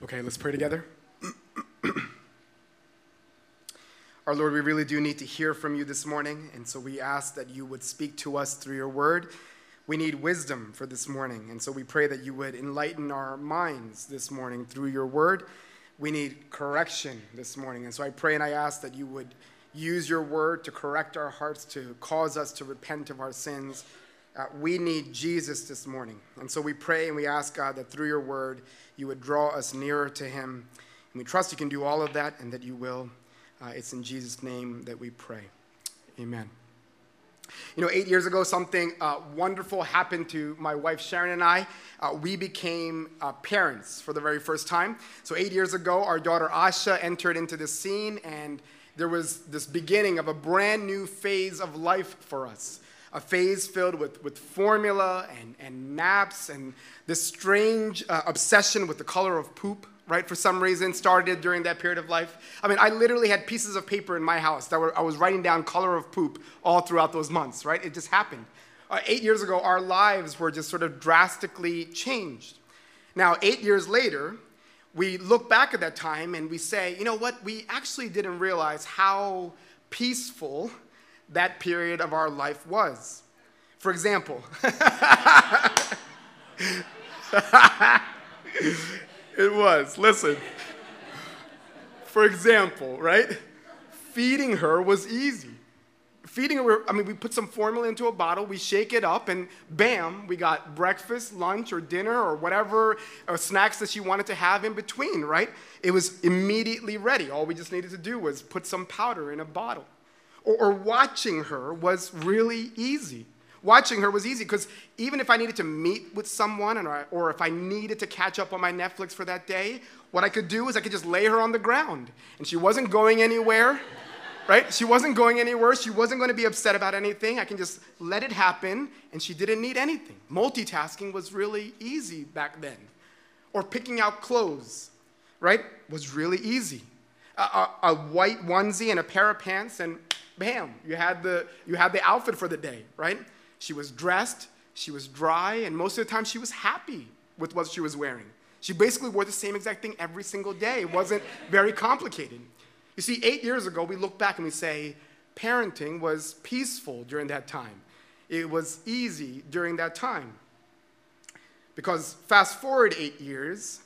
Okay, let's pray together. Our Lord, we really do need to hear from you this morning, and so we ask that you would speak to us through your word. We need wisdom for this morning, and so we pray that you would enlighten our minds this morning through your word. We need correction this morning, and so I pray and I ask that you would use your word to correct our hearts, to cause us to repent of our sins. Uh, we need Jesus this morning, and so we pray and we ask God that through your word, you would draw us nearer to him. And we trust you can do all of that and that you will. Uh, it's in Jesus' name that we pray. Amen. You know, eight years ago, something uh, wonderful happened to my wife Sharon and I. Uh, we became uh, parents for the very first time. So, eight years ago, our daughter Asha entered into this scene, and there was this beginning of a brand new phase of life for us a phase filled with, with formula and, and maps and this strange uh, obsession with the color of poop, right, for some reason, started during that period of life. I mean, I literally had pieces of paper in my house that were, I was writing down color of poop all throughout those months, right? It just happened. Uh, eight years ago, our lives were just sort of drastically changed. Now, eight years later, we look back at that time and we say, you know what, we actually didn't realize how peaceful that period of our life was. For example, it was, listen. For example, right? Feeding her was easy. Feeding her, I mean, we put some formula into a bottle, we shake it up, and bam, we got breakfast, lunch, or dinner, or whatever or snacks that she wanted to have in between, right? It was immediately ready. All we just needed to do was put some powder in a bottle or, or watching her was really easy. Watching her was easy because even if I needed to meet with someone or, or if I needed to catch up on my Netflix for that day, what I could do is I could just lay her on the ground. And she wasn't going anywhere, right? She wasn't going anywhere. She wasn't going to be upset about anything. I can just let it happen, and she didn't need anything. Multitasking was really easy back then. Or picking out clothes, right, was really easy. A, a, a white onesie and a pair of pants, and bam, you had the, you had the outfit for the day, right? She was dressed, she was dry, and most of the time she was happy with what she was wearing. She basically wore the same exact thing every single day. It wasn't very complicated. You see, eight years ago, we look back and we say, parenting was peaceful during that time. It was easy during that time. Because fast forward eight years,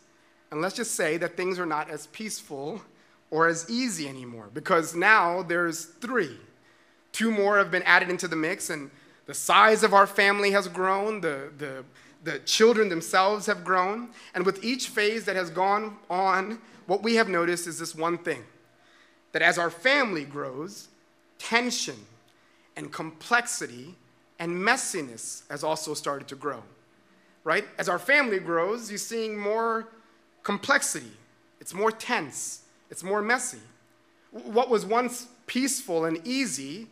and let's just say that things are not as peaceful or as easy anymore because now there's three. Two more have been added into the mix, and the size of our family has grown, the, the, the children themselves have grown. And with each phase that has gone on, what we have noticed is this one thing that as our family grows, tension and complexity and messiness has also started to grow. Right? As our family grows, you're seeing more complexity, it's more tense, it's more messy. What was once peaceful and easy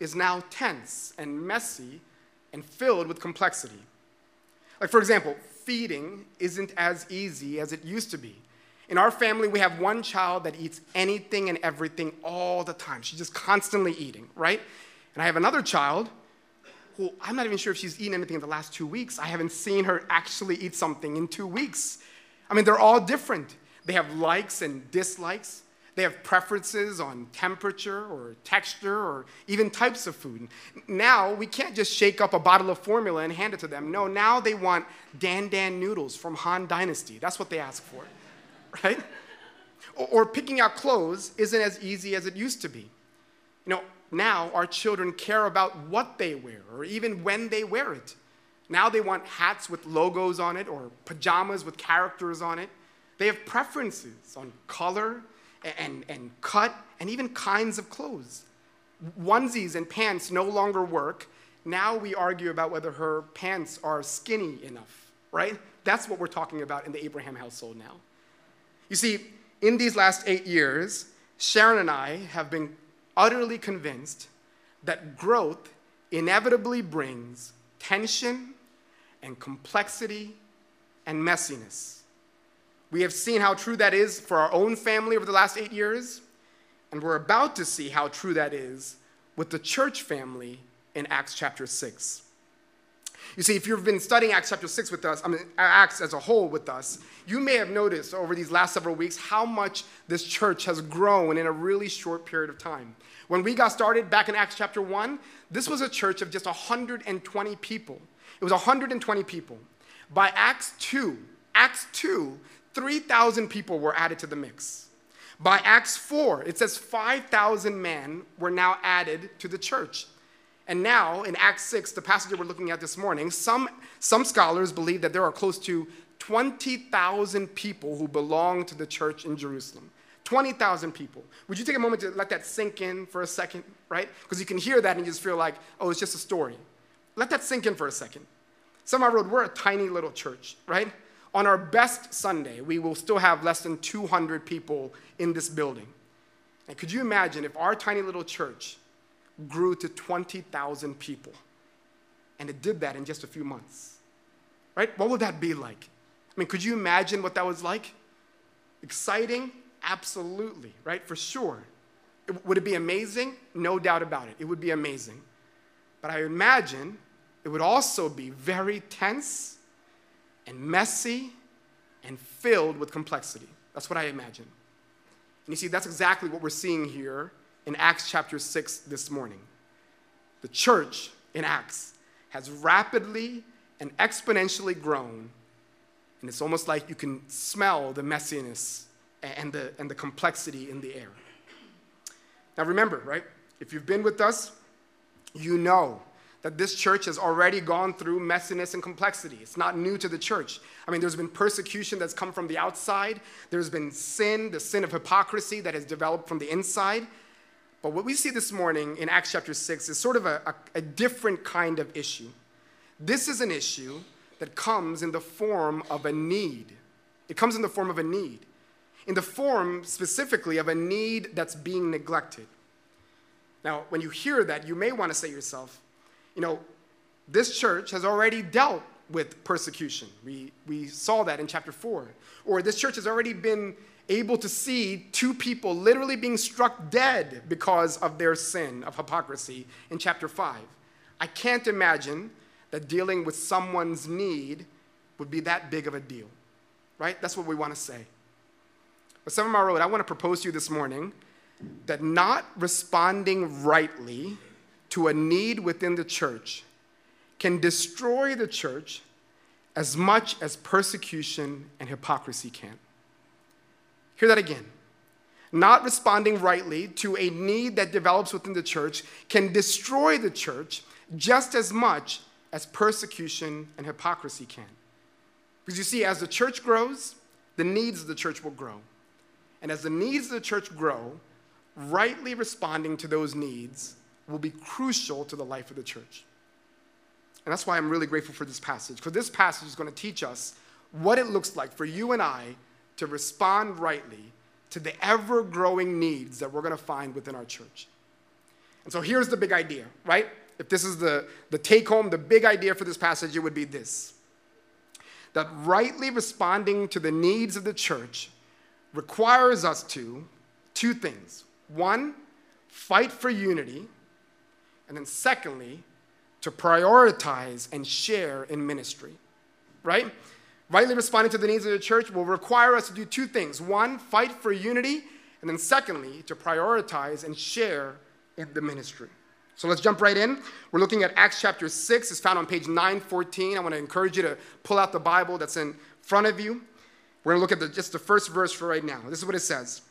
is now tense and messy and filled with complexity. Like, for example, feeding isn't as easy as it used to be. In our family, we have one child that eats anything and everything all the time. She's just constantly eating, right? And I have another child who I'm not even sure if she's eaten anything in the last two weeks. I haven't seen her actually eat something in two weeks. I mean, they're all different. They have likes and dislikes. They have preferences on temperature or texture or even types of food. Now, we can't just shake up a bottle of formula and hand it to them. No, now they want Dan Dan noodles from Han Dynasty. That's what they ask for, right? Or, picking out clothes isn't as easy as it used to be. You know, now our children care about what they wear or even when they wear it. Now they want hats with logos on it or pajamas with characters on it. They have preferences on color and, and cut and even kinds of clothes. Onesies and pants no longer work. Now we argue about whether her pants are skinny enough, right? That's what we're talking about in the Abraham household now. You see, in these last eight years, Sharon and I have been utterly convinced that growth inevitably brings tension and complexity and messiness. We have seen how true that is for our own family over the last eight years, and we're about to see how true that is with the church family in Acts chapter 6. You see, if you've been studying Acts chapter 6 with us, I mean, Acts as a whole with us, you may have noticed over these last several weeks how much this church has grown in a really short period of time. When we got started back in Acts chapter 1, this was a church of just 120 people. It was 120 people. By Acts 2, Acts 2, 3,000 people were added to the mix. By Acts 4, it says 5,000 men were now added to the church. And now, in Acts 6, the passage that we're looking at this morning, some, some scholars believe that there are close to 20,000 people who belong to the church in Jerusalem. 20,000 people. Would you take a moment to let that sink in for a second, right? Because you can hear that and you just feel like, oh, it's just a story. Let that sink in for a second. Seven Mile Road, we're a tiny little church, right? On our best Sunday, we will still have less than 200 people in this building. And could you imagine if our tiny little church grew to 20,000 people. And it did that in just a few months. Right? What would that be like? I mean, could you imagine what that was like? Exciting? Absolutely, right? For sure. Would it be amazing? No doubt about it. It would be amazing. But I imagine it would also be very tense and messy and filled with complexity. That's what I imagine. And you see, that's exactly what we're seeing here in Acts chapter 6 this morning. The church in Acts has rapidly and exponentially grown, and it's almost like you can smell the messiness and the, and the complexity in the air. Now, remember, right? If you've been with us, you know that this church has already gone through messiness and complexity. It's not new to the church. I mean, there's been persecution that's come from the outside, there's been sin, the sin of hypocrisy that has developed from the inside. But what we see this morning in Acts chapter 6 is sort of a, a, a different kind of issue. This is an issue that comes in the form of a need. It comes in the form of a need, in the form specifically of a need that's being neglected. Now, when you hear that, you may want to say to yourself, you know, this church has already dealt with persecution. We, we saw that in chapter 4. Or this church has already been able to see two people literally being struck dead because of their sin of hypocrisy in chapter 5. I can't imagine that dealing with someone's need would be that big of a deal, right? That's what we want to say. But Seven Mile Road, I want to propose to you this morning that not responding rightly to a need within the church can destroy the church as much as persecution and hypocrisy can. Hear that again. Not responding rightly to a need that develops within the church can destroy the church just as much as persecution and hypocrisy can. Because you see, as the church grows, the needs of the church will grow. And as the needs of the church grow, rightly responding to those needs will be crucial to the life of the church. And that's why I'm really grateful for this passage, because this passage is going to teach us what it looks like for you and I to respond rightly to the ever growing needs that we're going to find within our church. And so here's the big idea, right? If this is the, the take home, the big idea for this passage, it would be this that rightly responding to the needs of the church requires us to two things. One, fight for unity. And then, secondly, to prioritize and share in ministry, right? Rightly responding to the needs of the church will require us to do two things one, fight for unity, and then secondly, to prioritize and share in the ministry. So let's jump right in. We're looking at Acts chapter 6. It's found on page 914. I want to encourage you to pull out the Bible that's in front of you. We're going to look at the, just the first verse for right now. This is what it says.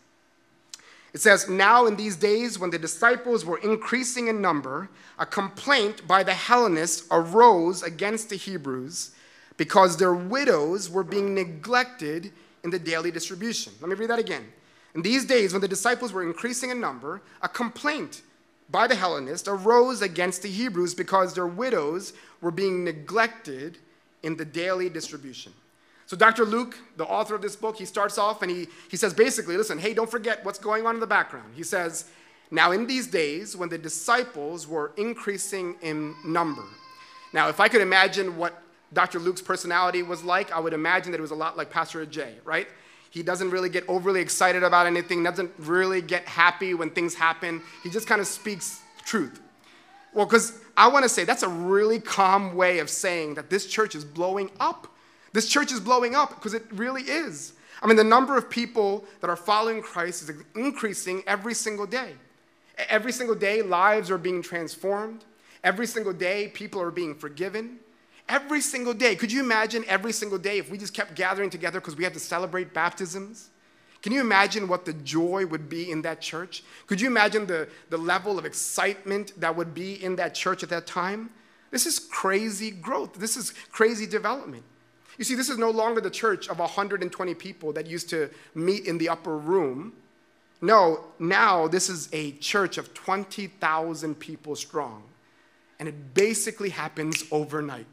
It says, Now in these days, when the disciples were increasing in number, a complaint by the Hellenists arose against the Hebrews because their widows were being neglected in the daily distribution. Let me read that again. In these days, when the disciples were increasing in number, a complaint by the Hellenists arose against the Hebrews because their widows were being neglected in the daily distribution. So, Dr. Luke, the author of this book, he starts off and he, he says basically, listen, hey, don't forget what's going on in the background. He says, now in these days, when the disciples were increasing in number. Now, if I could imagine what Dr. Luke's personality was like, I would imagine that it was a lot like Pastor Jay, right? He doesn't really get overly excited about anything, doesn't really get happy when things happen. He just kind of speaks truth. Well, because I want to say that's a really calm way of saying that this church is blowing up. This church is blowing up because it really is. I mean, the number of people that are following Christ is increasing every single day. Every single day, lives are being transformed. Every single day, people are being forgiven. Every single day. Could you imagine every single day if we just kept gathering together because we had to celebrate baptisms? Can you imagine what the joy would be in that church? Could you imagine the, the level of excitement that would be in that church at that time? This is crazy growth. This is crazy development. You see, this is no longer the church of 120 people that used to meet in the upper room. No, now this is a church of 20,000 people strong. And it basically happens overnight.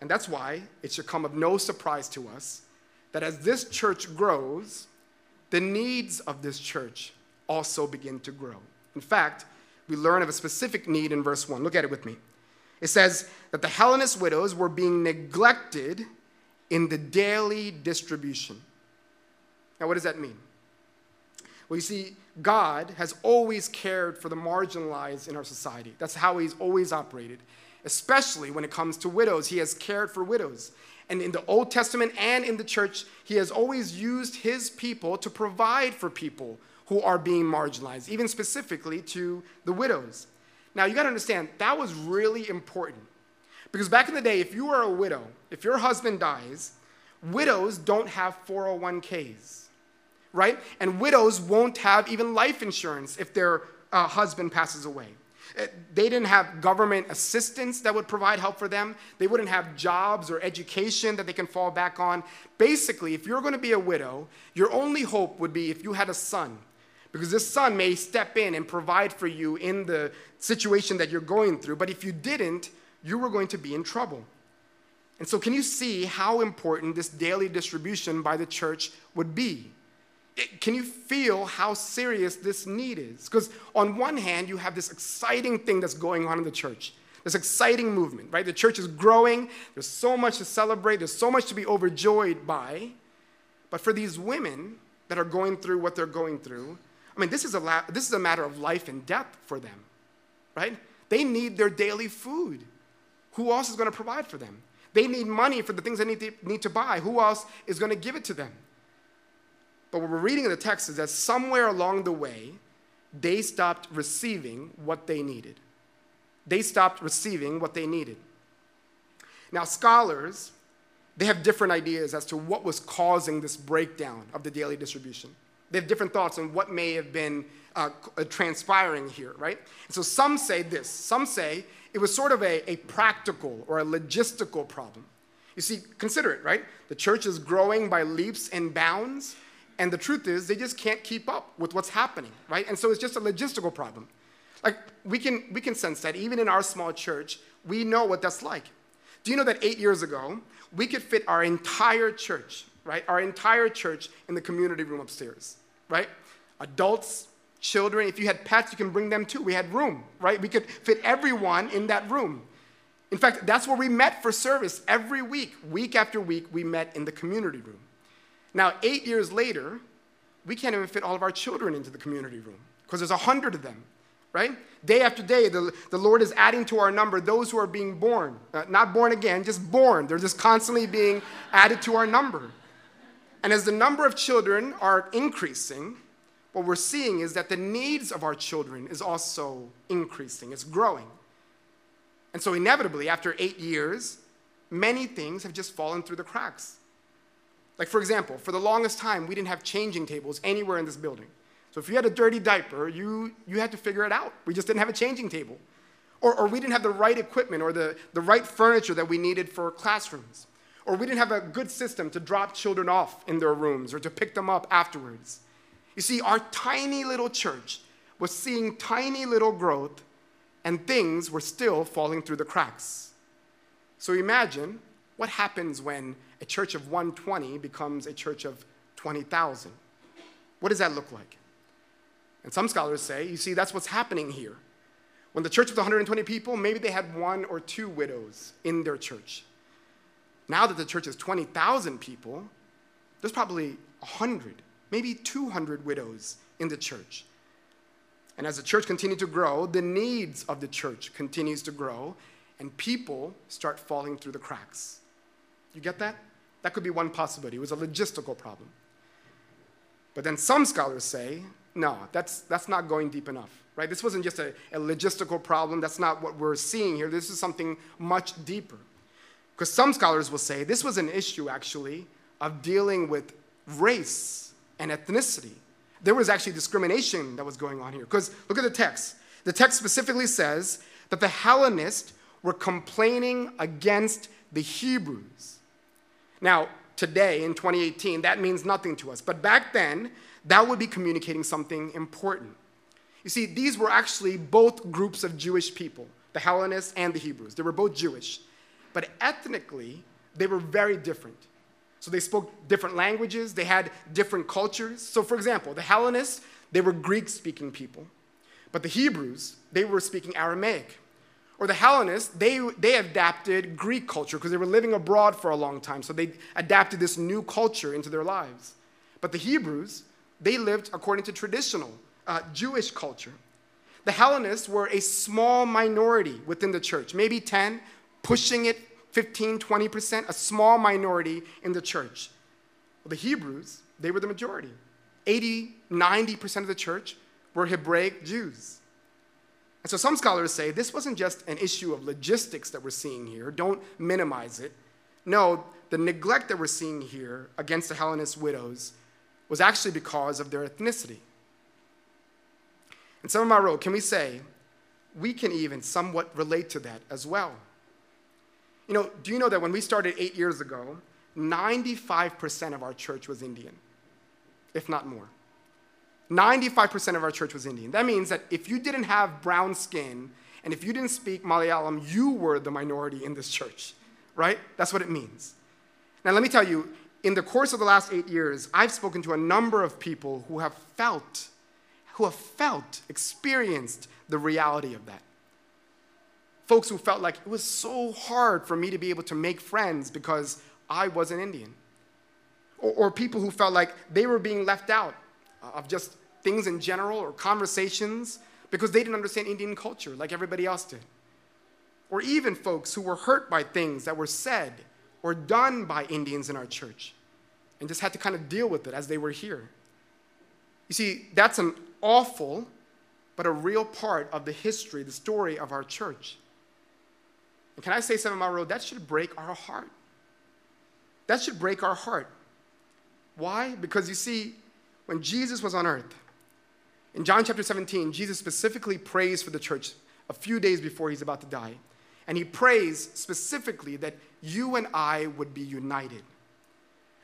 And that's why it should come of no surprise to us that as this church grows, the needs of this church also begin to grow. In fact, we learn of a specific need in verse 1. Look at it with me. It says that the Hellenist widows were being neglected in the daily distribution. Now, what does that mean? Well, you see, God has always cared for the marginalized in our society. That's how He's always operated, especially when it comes to widows. He has cared for widows. And in the Old Testament and in the church, he has always used his people to provide for people who are being marginalized, even specifically to the widows. Now, you got to understand, that was really important. Because back in the day, if you were a widow, if your husband dies, widows don't have 401ks, right? And widows won't have even life insurance if their uh, husband passes away. Uh, they didn't have government assistance that would provide help for them. They wouldn't have jobs or education that they can fall back on. Basically, if you're going to be a widow, your only hope would be if you had a son, because this son may step in and provide for you in the situation that you're going through. But if you didn't, you were going to be in trouble. And so, can you see how important this daily distribution by the church would be? can you feel how serious this need is? Because on one hand, you have this exciting thing that's going on in the church, this exciting movement, right? The church is growing, there's so much to celebrate, there's so much to be overjoyed by. But for these women that are going through what they're going through, I mean, this is a, la- this is a matter of life and death for them, right? They need their daily food. Who else is going to provide for them? They need money for the things they need to, need to buy. Who else is going to give it to them? But what we're reading in the text is that somewhere along the way, they stopped receiving what they needed. They stopped receiving what they needed. Now, scholars, they have different ideas as to what was causing this breakdown of the daily distribution. They have different thoughts on what may have been uh, uh transpiring here, right? And so some say this. Some say it was sort of a, a practical or a logistical problem. You see, consider it, right? The church is growing by leaps and bounds. And the truth is, they just can't keep up with what's happening, right? And so it's just a logistical problem. Like, we can, we can sense that even in our small church, we know what that's like. Do you know that eight years ago, we could fit our entire church, right? Our entire church in the community room upstairs, right? Adults, children, if you had pets, you can bring them too. We had room, right? We could fit everyone in that room. In fact, that's where we met for service every week. Week after week, we met in the community room. Now, eight years later, we can't even fit all of our children into the community room because there's a hundred of them, right? Day after day, the, the Lord is adding to our number those who are being born. Uh, not born again, just born. They're just constantly being added to our number. And as the number of children are increasing, what we're seeing is that the needs of our children is also increasing, it's growing. And so, inevitably, after eight years, many things have just fallen through the cracks. Like, for example, for the longest time, we didn't have changing tables anywhere in this building. So if you had a dirty diaper, you, you had to figure it out. We just didn't have a changing table. Or, or we didn't have the right equipment or the, the right furniture that we needed for classrooms. Or we didn't have a good system to drop children off in their rooms or to pick them up afterwards. You see, our tiny little church was seeing tiny little growth, and things were still falling through the cracks. So imagine what happens when a church of 120 becomes a church of 20,000. What does that look like? And some scholars say, you see, that's what's happening here. When the church was 120 people, maybe they had one or two widows in their church. Now that the church is 20,000 people, there's probably 100, maybe 200 widows in the church. And as the church continues to grow, the needs of the church continues to grow, and people start falling through the cracks. You get that? That could be one possibility. It was a logistical problem. But then some scholars say, no, that's, that's not going deep enough, right? This wasn't just a, a logistical problem. That's not what we're seeing here. This is something much deeper. Because some scholars will say this was an issue, actually, of dealing with race and ethnicity. There was actually discrimination that was going on here. Because look at the text. The text specifically says that the Hellenists were complaining against the Hebrews. Now, today in 2018, that means nothing to us. But back then, that would be communicating something important. You see, these were actually both groups of Jewish people, the Hellenists and the Hebrews. They were both Jewish. But ethnically, they were very different. So they spoke different languages, they had different cultures. So, for example, the Hellenists, they were Greek speaking people. But the Hebrews, they were speaking Aramaic or the Hellenists, they, they adapted Greek culture because they were living abroad for a long time. So they adapted this new culture into their lives. But the Hebrews, they lived according to traditional uh, Jewish culture. The Hellenists were a small minority within the church, maybe 10, pushing it 15, 20%, a small minority in the church. Well, the Hebrews, they were the majority. 80, 90% of the church were Hebraic Jews. And so some scholars say this wasn't just an issue of logistics that we're seeing here. Don't minimize it. No, the neglect that we're seeing here against the Hellenist widows was actually because of their ethnicity. And Seven Mile Road, can we say we can even somewhat relate to that as well? You know, do you know that when we started eight years ago, 95% of our church was Indian, if not more? 95% of our church was Indian. That means that if you didn't have brown skin and if you didn't speak Malayalam, you were the minority in this church, right? That's what it means. Now, let me tell you, in the course of the last eight years, I've spoken to a number of people who have felt, who have felt, experienced the reality of that. Folks who felt like it was so hard for me to be able to make friends because I was an Indian. Or, or people who felt like they were being left out of just things in general or conversations because they didn't understand Indian culture like everybody else did. Or even folks who were hurt by things that were said or done by Indians in our church and just had to kind of deal with it as they were here. You see, that's an awful but a real part of the history, the story of our church. And can I say, Seven Mile Road, that should break our heart. That should break our heart. Why? Because you see, when Jesus was on earth, in John chapter 17, Jesus specifically prays for the church a few days before he's about to die. And he prays specifically that you and I would be united.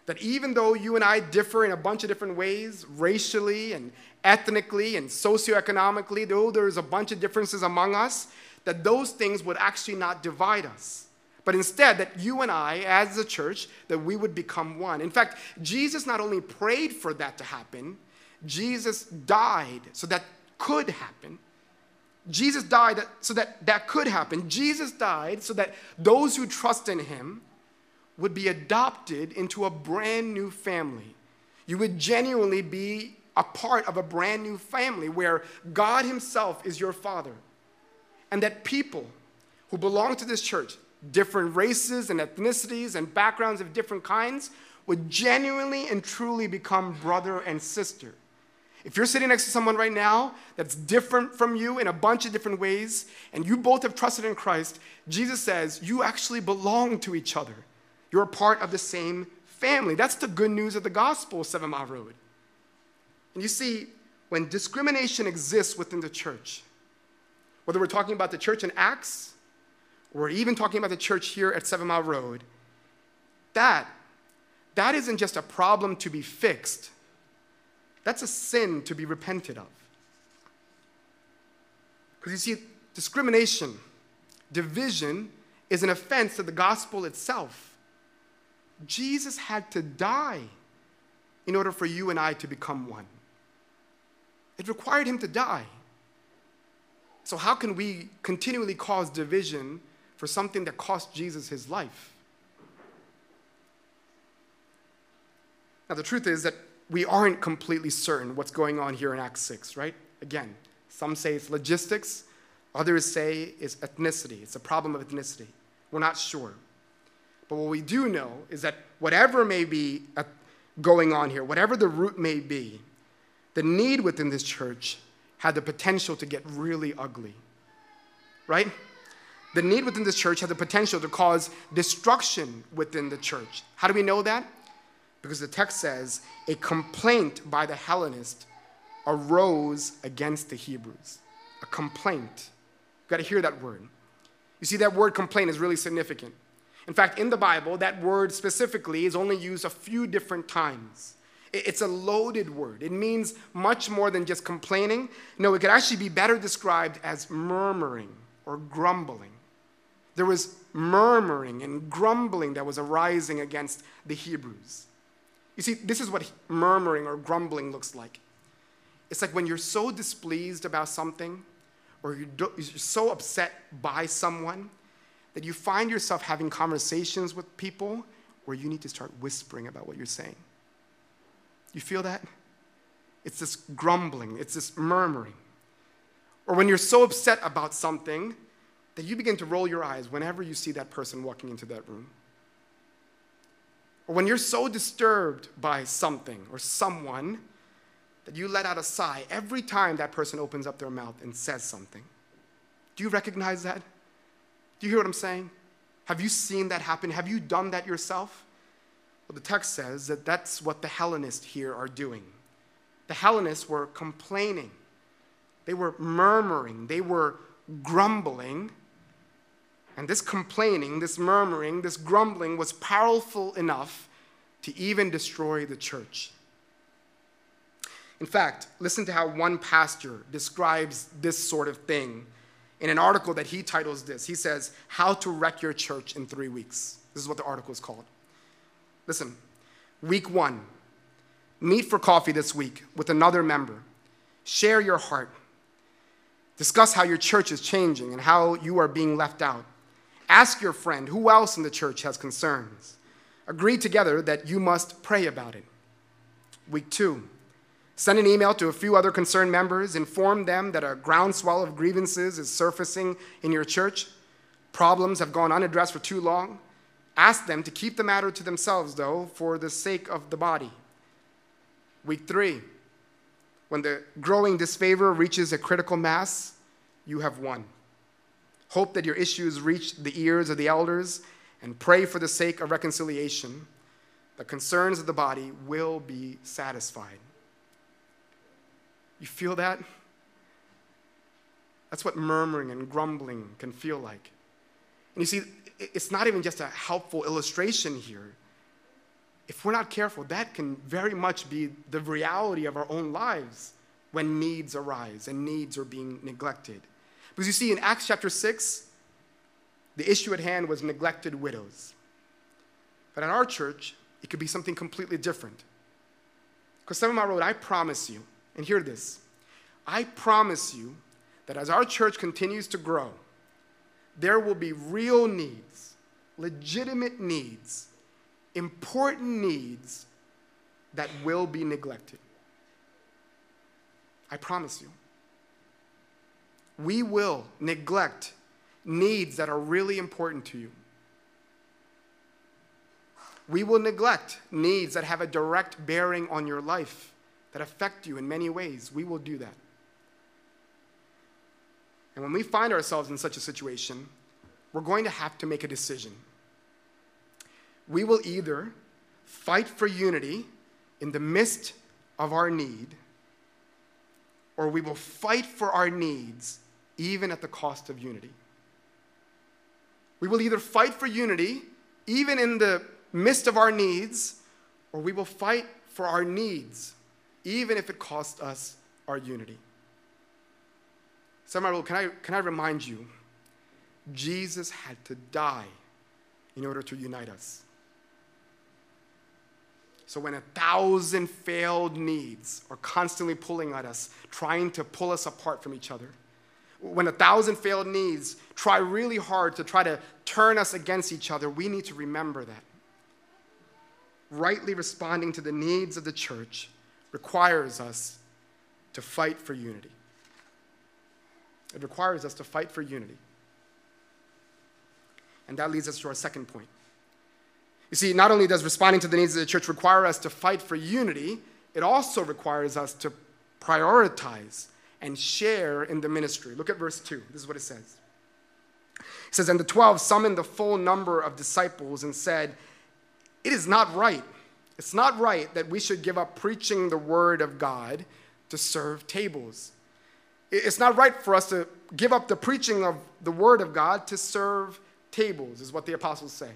That even though you and I differ in a bunch of different ways, racially and ethnically and socioeconomically, though there's a bunch of differences among us, that those things would actually not divide us. But instead, that you and I, as a church, that we would become one. In fact, Jesus not only prayed for that to happen, Jesus died so that could happen. Jesus died so that that could happen. Jesus died so that those who trust in him would be adopted into a brand new family. You would genuinely be a part of a brand new family where God Himself is your Father. And that people who belong to this church, different races and ethnicities and backgrounds of different kinds, would genuinely and truly become brother and sister. If you're sitting next to someone right now that's different from you in a bunch of different ways, and you both have trusted in Christ, Jesus says you actually belong to each other. You're a part of the same family. That's the good news of the gospel, Seven Mile Road. And you see, when discrimination exists within the church, whether we're talking about the church in Acts or even talking about the church here at Seven Mile Road, that, that isn't just a problem to be fixed that's a sin to be repented of. Because you see, discrimination, division, is an offense to the gospel itself. Jesus had to die in order for you and I to become one. It required him to die. So, how can we continually cause division for something that cost Jesus his life? Now, the truth is that we aren't completely certain what's going on here in Acts 6, right? Again, Some say it's logistics. Others say it's ethnicity. It's a problem of ethnicity. We're not sure. But what we do know is that whatever may be uh, going on here, whatever the root may be, the need within this church had the potential to get really ugly. Right? The need within this church had the potential to cause destruction within the church. How do we know that? Because the text says a complaint by the Hellenist arose against the Hebrews. A complaint. You've got to hear that word. You see, that word complaint is really significant. In fact, in the Bible, that word specifically is only used a few different times. It's a loaded word. It means much more than just complaining. No, it could actually be better described as murmuring or grumbling. There was murmuring and grumbling that was arising against the Hebrews. You see, this is what murmuring or grumbling looks like. It's like when you're so displeased about something or you're so upset by someone that you find yourself having conversations with people where you need to start whispering about what you're saying. You feel that? It's this grumbling, it's this murmuring. Or when you're so upset about something that you begin to roll your eyes whenever you see that person walking into that room. Or when you're so disturbed by something or someone that you let out a sigh every time that person opens up their mouth and says something. Do you recognize that? Do you hear what I'm saying? Have you seen that happen? Have you done that yourself? Well, the text says that that's what the Hellenists here are doing. The Hellenists were complaining, they were murmuring, they were grumbling. And this complaining, this murmuring, this grumbling was powerful enough to even destroy the church. In fact, listen to how one pastor describes this sort of thing in an article that he titles this. He says, How to Wreck Your Church in Three Weeks. This is what the article is called. Listen, week one, meet for coffee this week with another member. Share your heart. Discuss how your church is changing and how you are being left out. Ask your friend who else in the church has concerns. Agree together that you must pray about it. Week two, Send an email to a few other concerned members, inform them that a groundswell of grievances is surfacing in your church. Problems have gone unaddressed for too long. Ask them to keep the matter to themselves, though, for the sake of the body. Week three, when the growing disfavor reaches a critical mass, you have won. Hope that your issues reach the ears of the elders and pray for the sake of reconciliation. The concerns of the body will be satisfied. You feel that? That's what murmuring and grumbling can feel like. And you see, it's not even just a helpful illustration here. If we're not careful, that can very much be the reality of our own lives when needs arise and needs are being neglected. Because you see, in Acts chapter 6, the issue at hand was neglected widows. But at our church, it could be something completely different. Because Seven Mile Road, I promise you, and hear this I promise you that as our church continues to grow, there will be real needs, legitimate needs, important needs that will be neglected. I promise you. We will neglect needs that are really important to you. We will neglect needs that have a direct bearing on your life that affect you in many ways, we will do that. And when we find ourselves in such a situation, we're going to have to make a decision. We will either fight for unity in the midst of our need, or we will fight for our needs even at the cost of unity. We will either fight for unity even in the midst of our needs, or we will fight for our needs even if it costs us our unity. Samuel, can I, can I remind you? Jesus had to die in order to unite us. So when a thousand failed needs are constantly pulling at us, trying to pull us apart from each other, when a thousand failed needs try really hard to try to turn us against each other, we need to remember that. Rightly responding to the needs of the church requires us to fight for unity. It requires us to fight for unity. And that leads us to our second point. You see, not only does responding to the needs of the church require us to fight for unity, it also requires us to prioritize and share in the ministry. Look at verse 2. This is what it says. It says, And the twelve summoned the full number of disciples and said, It is not right. It's not right that we should give up preaching the word of God to serve tables. It's not right for us to give up the preaching of the word of God to serve tables, is what the apostles say.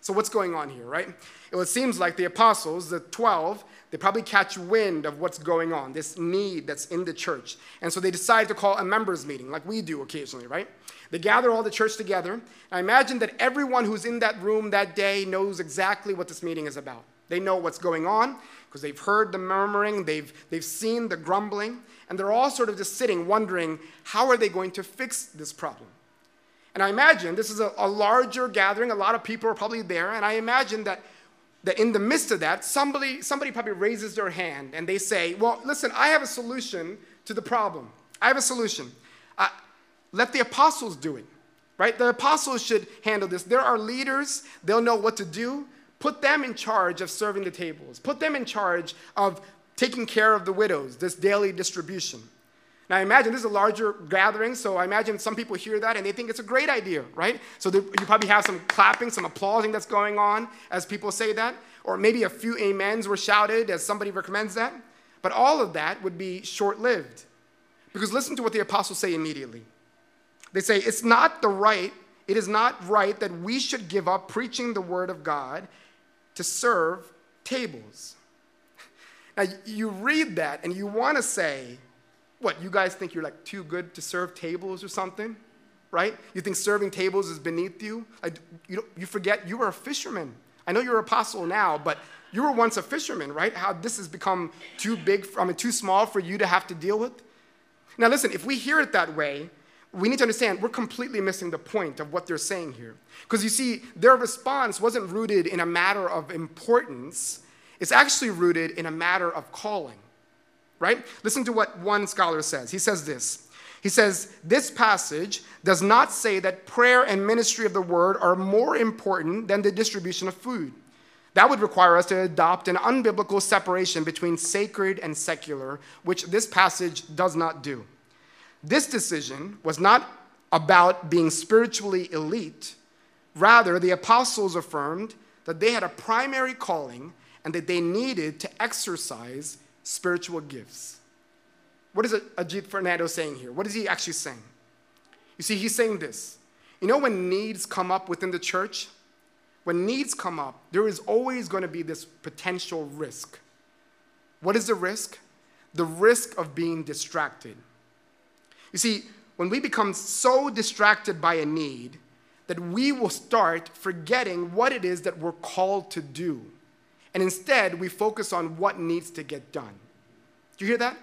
So, what's going on here, right? It seems like the apostles, the 12, they probably catch wind of what's going on, this need that's in the church. And so they decide to call a members' meeting, like we do occasionally, right? They gather all the church together. I imagine that everyone who's in that room that day knows exactly what this meeting is about. They know what's going on because they've heard the murmuring, they've, they've seen the grumbling, and they're all sort of just sitting wondering how are they going to fix this problem? And I imagine this is a, a larger gathering, a lot of people are probably there, and I imagine that that in the midst of that, somebody, somebody probably raises their hand and they say, Well, listen, I have a solution to the problem. I have a solution. Uh, let the apostles do it, right? The apostles should handle this. There are leaders, they'll know what to do. Put them in charge of serving the tables, put them in charge of taking care of the widows, this daily distribution. Now, I imagine this is a larger gathering, so I imagine some people hear that and they think it's a great idea, right? So you probably have some clapping, some applauding that's going on as people say that, or maybe a few amens were shouted as somebody recommends that. But all of that would be short lived. Because listen to what the apostles say immediately. They say, It's not the right, it is not right that we should give up preaching the word of God to serve tables. Now, you read that and you want to say, what, you guys think you're like too good to serve tables or something? Right? You think serving tables is beneath you? Like, you, you forget you were a fisherman. I know you're an apostle now, but you were once a fisherman, right? How this has become too big, I mean, too small for you to have to deal with. Now, listen, if we hear it that way, we need to understand we're completely missing the point of what they're saying here. Because you see, their response wasn't rooted in a matter of importance, it's actually rooted in a matter of calling right? Listen to what one scholar says. He says this. He says, This passage does not say that prayer and ministry of the word are more important than the distribution of food. That would require us to adopt an unbiblical separation between sacred and secular, which this passage does not do. This decision was not about being spiritually elite. Rather, the apostles affirmed that they had a primary calling and that they needed to exercise spiritual gifts. What is Ajith Fernando saying here? What is he actually saying? You see, he's saying this. You know, when needs come up within the church, when needs come up, there is always going to be this potential risk. What is the risk? The risk of being distracted. You see, when we become so distracted by a need that we will start forgetting what it is that we're called to do. And instead, we focus on what needs to get done. Do you hear that?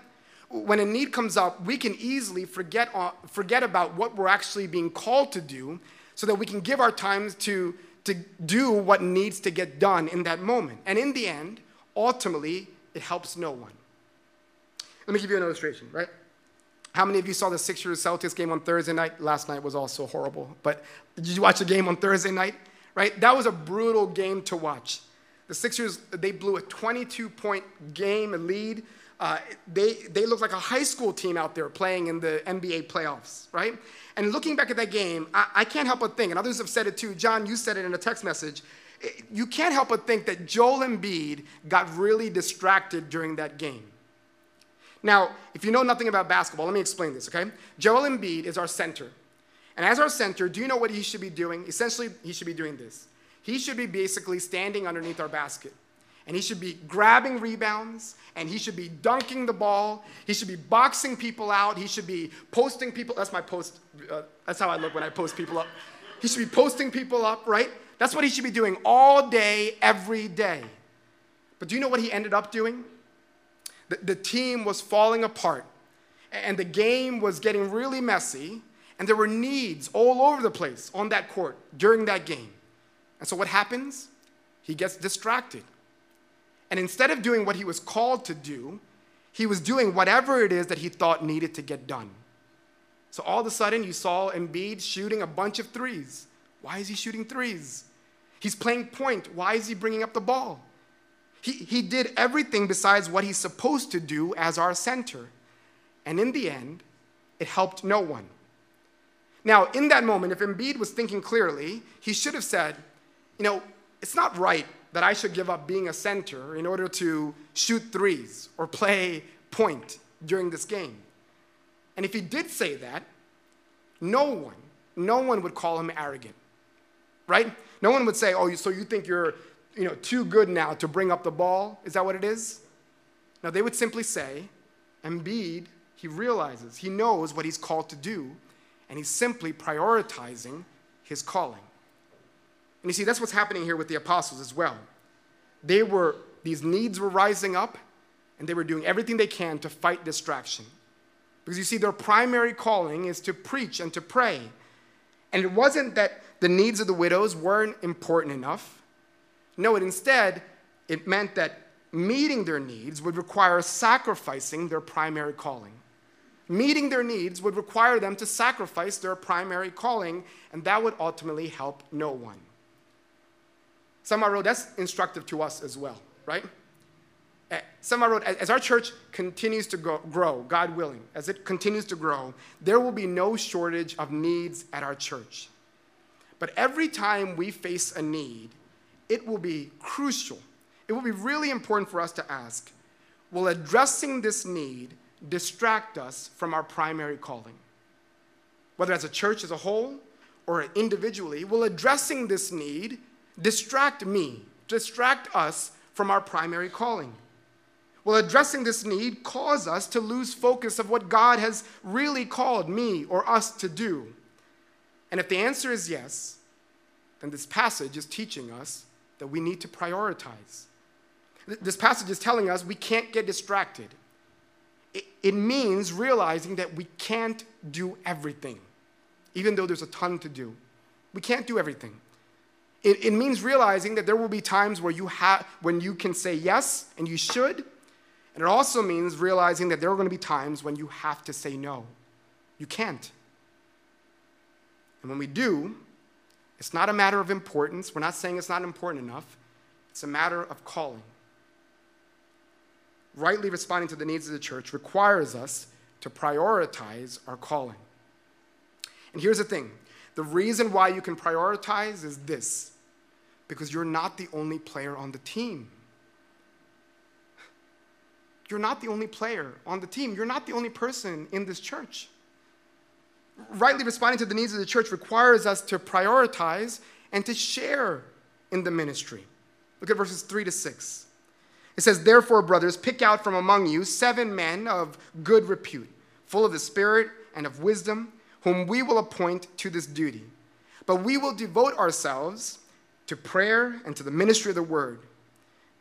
When a need comes up, we can easily forget, forget about what we're actually being called to do so that we can give our time to, to do what needs to get done in that moment. And in the end, ultimately, it helps no one. Let me give you an illustration, right? How many of you saw the Sixers Celtics game on Thursday night? Last night was also horrible, but did you watch the game on Thursday night? Right? That was a brutal game to watch. The Sixers, they blew a 22 point game lead. Uh, they, they look like a high school team out there playing in the NBA playoffs, right? And looking back at that game, I, I can't help but think, and others have said it too. John, you said it in a text message. You can't help but think that Joel Embiid got really distracted during that game. Now, if you know nothing about basketball, let me explain this, okay? Joel Embiid is our center. And as our center, do you know what he should be doing? Essentially, he should be doing this. He should be basically standing underneath our basket. And he should be grabbing rebounds, and he should be dunking the ball. He should be boxing people out. He should be posting people. That's my post. Uh, that's how I look when I post people up. He should be posting people up, right? That's what he should be doing all day, every day. But do you know what he ended up doing? The, the team was falling apart, and the game was getting really messy, and there were needs all over the place on that court during that game. And so what happens? He gets distracted. And instead of doing what he was called to do, he was doing whatever it is that he thought needed to get done. So all of a sudden, you saw Embiid shooting a bunch of threes. Why is he shooting threes? He's playing point. Why is he bringing up the ball? He, he did everything besides what he's supposed to do as our center. And in the end, it helped no one. Now, in that moment, if Embiid was thinking clearly, he should have said, you know, it's not right that I should give up being a center in order to shoot threes or play point during this game. And if he did say that, no one, no one would call him arrogant, right? No one would say, oh, so you think you're you know, too good now to bring up the ball? Is that what it is? Now, they would simply say, Embiid, he realizes, he knows what he's called to do, and he's simply prioritizing his calling. And you see, that's what's happening here with the apostles as well. They were, these needs were rising up, and they were doing everything they can to fight distraction. Because you see, their primary calling is to preach and to pray. And it wasn't that the needs of the widows weren't important enough. No, it instead, it meant that meeting their needs would require sacrificing their primary calling. Meeting their needs would require them to sacrifice their primary calling, and that would ultimately help no one. Seven Mile Road, that's instructive to us as well, right? Eh, Seven Mile Road, as our church continues to grow, God willing, as it continues to grow, there will be no shortage of needs at our church. But every time we face a need, it will be crucial. It will be really important for us to ask will addressing this need distract us from our primary calling? Whether as a church as a whole or individually, will addressing this need distract me, distract us from our primary calling? Will addressing this need cause us to lose focus of what God has really called me or us to do? And if the answer is yes, then this passage is teaching us that we need to prioritize. This passage is telling us we can't get distracted. It, means realizing that we can't do everything, even though there's a ton to do. We can't do everything. It, it means realizing that there will be times where you have when you can say yes and you should. And it also means realizing that there are going to be times when you have to say no. You can't. And when we do, it's not a matter of importance. We're not saying it's not important enough. It's a matter of calling. Rightly responding to the needs of the church requires us to prioritize our calling. And here's the thing the reason why you can prioritize is this because you're not the only player on the team. You're not the only player on the team. You're not the only person in this church. Rightly responding to the needs of the church requires us to prioritize and to share in the ministry. Look at verses 3 to 6. It says, Therefore, brothers, pick out from among you seven men of good repute, full of the Spirit and of wisdom whom we will appoint to this duty. But we will devote ourselves to prayer and to the ministry of the word.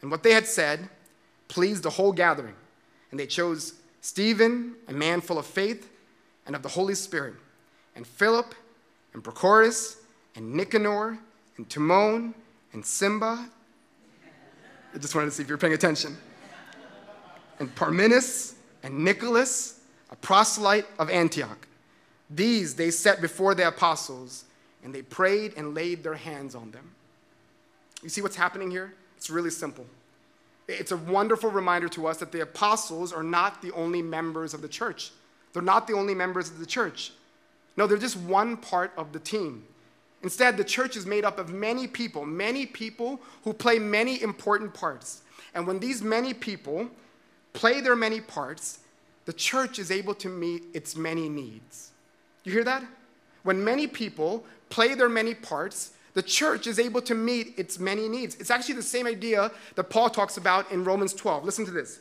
And what they had said pleased the whole gathering. And they chose Stephen, a man full of faith and of the Holy Spirit, and Philip, and Prochorus, and Nicanor, and Timon, and Simba. I just wanted to see if you're paying attention. And Parmenas, and Nicholas, a proselyte of Antioch. These they set before the apostles, and they prayed and laid their hands on them. You see what's happening here? It's really simple. It's a wonderful reminder to us that the apostles are not the only members of the church. They're not the only members of the church. No, they're just one part of the team. Instead, the church is made up of many people, many people who play many important parts. And when these many people play their many parts, the church is able to meet its many needs. You hear that? When many people play their many parts, the church is able to meet its many needs. It's actually the same idea that Paul talks about in Romans 12. Listen to this.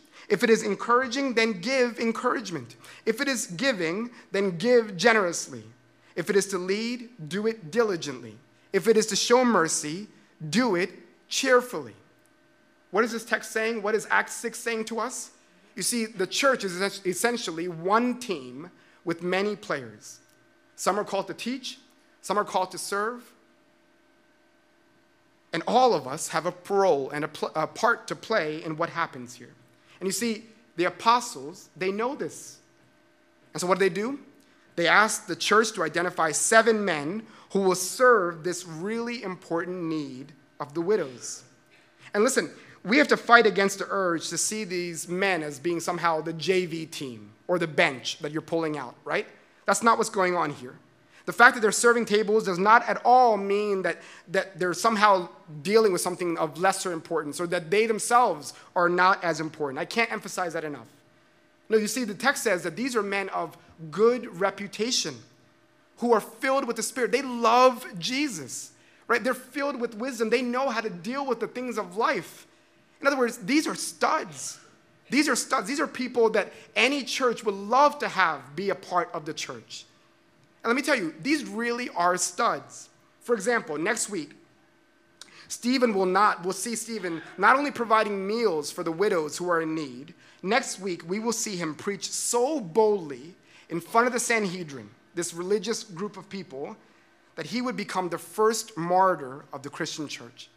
If it is encouraging, then give encouragement. If it is giving, then give generously. If it is to lead, do it diligently. If it is to show mercy, do it cheerfully. What is this text saying? What is Acts 6 saying to us? You see, the church is essentially one team with many players. Some are called to teach, some are called to serve. And all of us have a role and a, pl- a part to play in what happens here. And you see, the apostles, they know this. And so what do they do? They ask the church to identify seven men who will serve this really important need of the widows. And listen, we have to fight against the urge to see these men as being somehow the JV team or the bench that you're pulling out, right? That's not what's going on here. The fact that they're serving tables does not at all mean that, that they're somehow dealing with something of lesser importance or that they themselves are not as important. I can't emphasize that enough. No, you see, the text says that these are men of good reputation who are filled with the Spirit. They love Jesus, right? They're filled with wisdom. They know how to deal with the things of life. In other words, these are studs. These are studs. These are people that any church would love to have be a part of the church. And let me tell you, these really are studs. For example, next week, Stephen will not, we'll see Stephen not only providing meals for the widows who are in need, next week we will see him preach so boldly in front of the Sanhedrin, this religious group of people, that he would become the first martyr of the Christian church.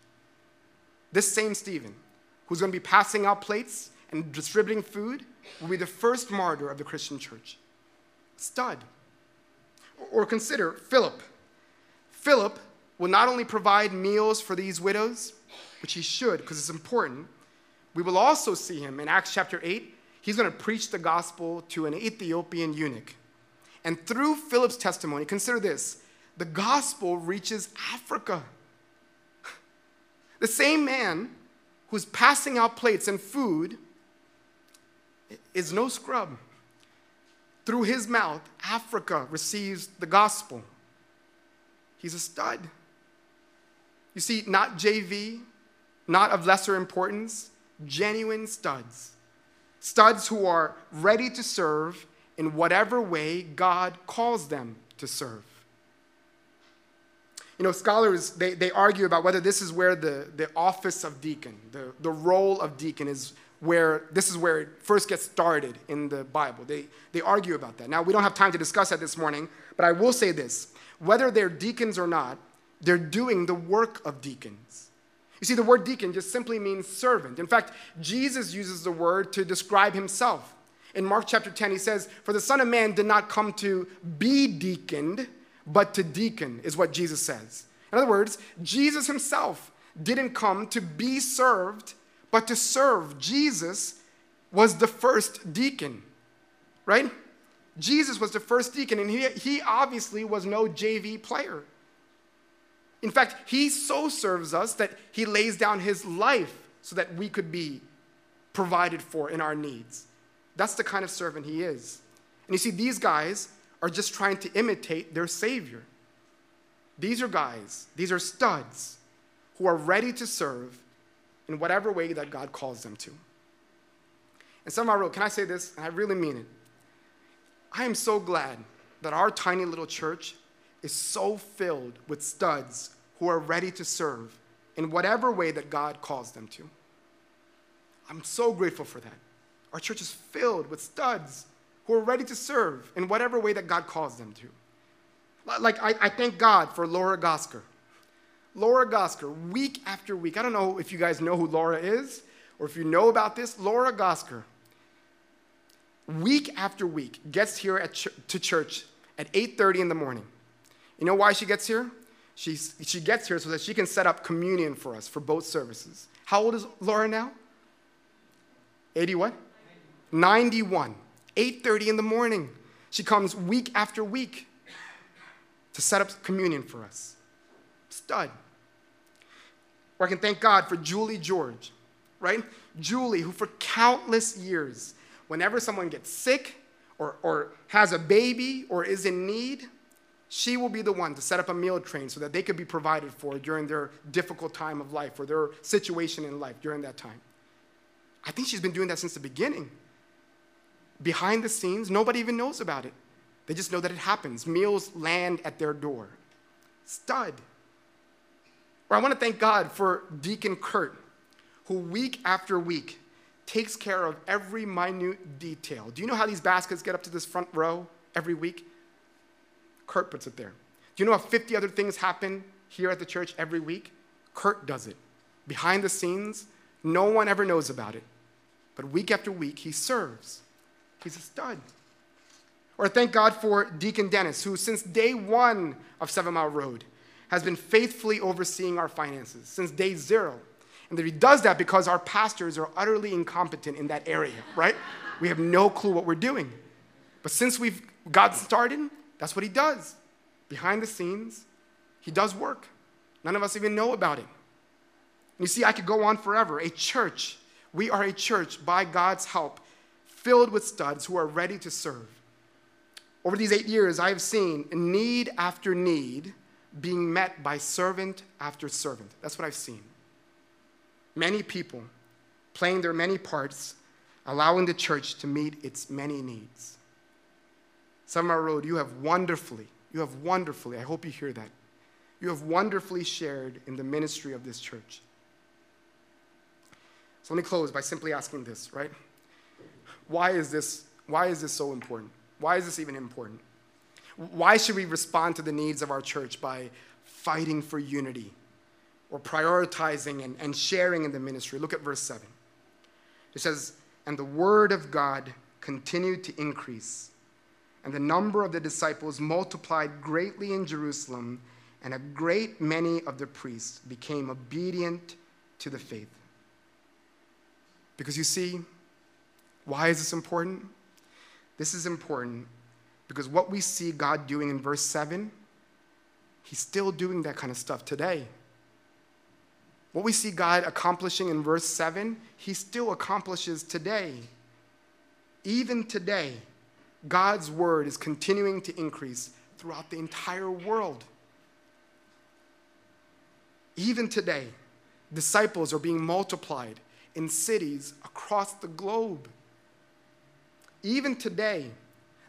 This same Stephen, who's going to be passing out plates and distributing food, will be the first martyr of the Christian church. Stud. Or consider Philip. Philip will not only provide meals for these widows, which he should because it's important, we will also see him in Acts chapter 8. He's going to preach the gospel to an Ethiopian eunuch. And through Philip's testimony, consider this the gospel reaches Africa. The same man who's passing out plates and food is no scrub. Through his mouth, Africa receives the gospel. He's a stud. You see, not JV, not of lesser importance, genuine studs. Studs who are ready to serve in whatever way God calls them to serve. You know, scholars, they, they argue about whether this is where the, the office of deacon, the, the role of deacon is where this is where it first gets started in the Bible. They, they argue about that. Now, we don't have time to discuss that this morning, but I will say this whether they're deacons or not, they're doing the work of deacons. You see, the word deacon just simply means servant. In fact, Jesus uses the word to describe himself. In Mark chapter 10, he says, For the Son of Man did not come to be deaconed, but to deacon, is what Jesus says. In other words, Jesus himself didn't come to be served, but to serve. Jesus was the first deacon, right? Jesus was the first deacon, and he, he obviously was no JV player. In fact, he so serves us that he lays down his life so that we could be provided for in our needs. That's the kind of servant he is. And you see, these guys are just trying to imitate their Savior. These are guys, these are studs who are ready to serve in whatever way that God calls them to. And Seven Mile Road, can I say this? And I really mean it. I am so glad that our tiny little church is so filled with studs who are ready to serve in whatever way that God calls them to. I'm so grateful for that. Our church is filled with studs who are ready to serve in whatever way that God calls them to. Like, I, I thank God for Laura Gosker. Laura Gosker, week after week, I don't know if you guys know who Laura is or if you know about this, Laura Gosker, week after week, gets here ch- to church at 8.30 in the morning. You know why she gets here? She's, she gets here so that she can set up communion for us for both services. How old is Laura now? 80 what? 91. 8.30 in the morning. She comes week after week to set up communion for us. Stud. Or I can thank God for Julie George, right? Julie, who for countless years, whenever someone gets sick or, or has a baby or is in need, she will be the one to set up a meal train so that they could be provided for during their difficult time of life or their situation in life during that time. I think she's been doing that since the beginning. Behind the scenes, nobody even knows about it. They just know that it happens. Meals land at their door. Stud. Or I want to thank God for Deacon Kurt, who week after week takes care of every minute detail. Do you know how these baskets get up to this front row every week? Kurt puts it there. Do you know how 50 other things happen here at the church every week? Kurt does it. Behind the scenes, no one ever knows about it. But week after week, he serves. He's a stud. Or thank God for Deacon Dennis, who since day one of Seven Mile Road has been faithfully overseeing our finances, since day zero. And that he does that because our pastors are utterly incompetent in that area, right? We have no clue what we're doing. But since we've got started, that's what he does. Behind the scenes, he does work. None of us even know about it. You see, I could go on forever. A church, we are a church by God's help, filled with studs who are ready to serve. Over these eight years, I have seen need after need being met by servant after servant. That's what I've seen. Many people playing their many parts, allowing the church to meet its many needs. Mile Road, you have wonderfully, you have wonderfully, I hope you hear that, you have wonderfully shared in the ministry of this church. So let me close by simply asking this, right? Why is this, why is this so important? Why is this even important? Why should we respond to the needs of our church by fighting for unity or prioritizing and, and sharing in the ministry? Look at verse 7. It says, And the word of God continued to increase, and the number of the disciples multiplied greatly in Jerusalem, and a great many of the priests became obedient to the faith. Because you see, why is this important? This is important because what we see God doing in verse 7, He's still doing that kind of stuff today. What we see God accomplishing in verse 7, He still accomplishes today. Even today, God's word is continuing to increase throughout the entire world. Even today, disciples are being multiplied in cities across the globe. Even today,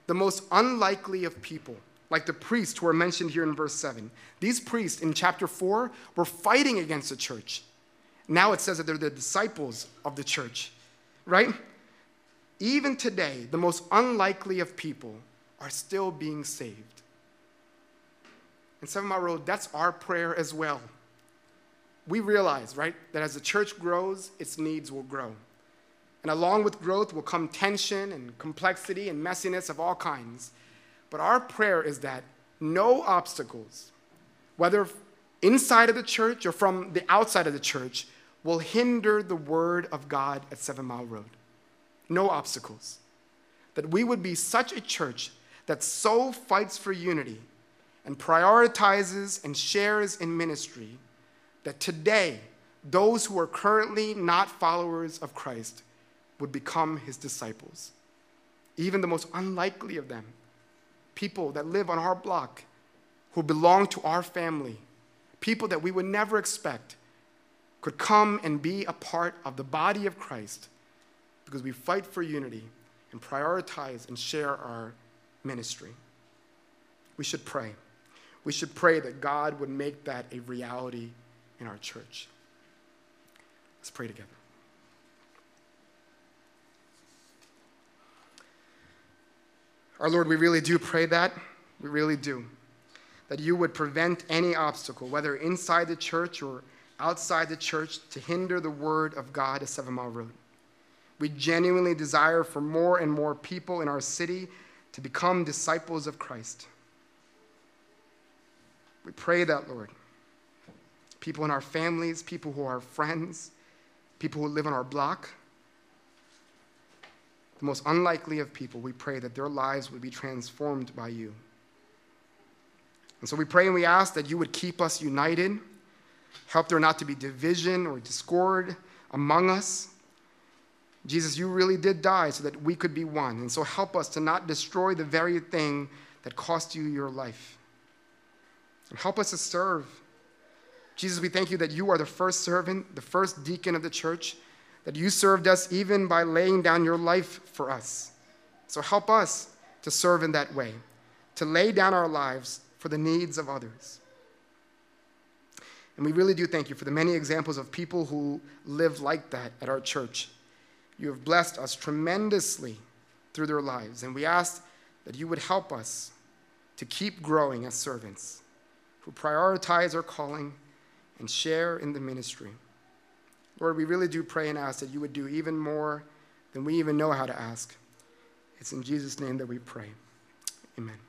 the most unlikely of people, like the priests who are mentioned here in verse 7. These priests in chapter 4 were fighting against the church. Now it says that they're the disciples of the church, right? Even today, the most unlikely of people are still being saved. And Seven Mile Road, that's our prayer as well. We realize, right, that as the church grows, its needs will grow. And along with growth will come tension and complexity and messiness of all kinds. But our prayer is that no obstacles, whether inside of the church or from the outside of the church, will hinder the word of God at Seven Mile Road. No obstacles. That we would be such a church that so fights for unity and prioritizes and shares in ministry that today, those who are currently not followers of Christ would become his disciples. Even the most unlikely of them, people that live on our block, who belong to our family, people that we would never expect, could come and be a part of the body of Christ because we fight for unity and prioritize and share our ministry. We should pray. We should pray that God would make that a reality in our church. Let's pray together. Our Lord, we really do pray that. We really do. That you would prevent any obstacle, whether inside the church or outside the church, to hinder the word of God at Seven Mile Road. We genuinely desire for more and more people in our city to become disciples of Christ. We pray that, Lord. People in our families, people who are friends, people who live on our block, the most unlikely of people, we pray that their lives would be transformed by you. And so we pray and we ask that you would keep us united, help there not to be division or discord among us. Jesus, you really did die so that we could be one. And so help us to not destroy the very thing that cost you your life. And help us to serve. Jesus, we thank you that you are the first servant, the first deacon of the church that you served us even by laying down your life for us. So help us to serve in that way, to lay down our lives for the needs of others. And we really do thank you for the many examples of people who live like that at our church. You have blessed us tremendously through their lives, and we ask that you would help us to keep growing as servants who prioritize our calling and share in the ministry. Lord, we really do pray and ask that you would do even more than we even know how to ask. It's in Jesus' name that we pray. Amen.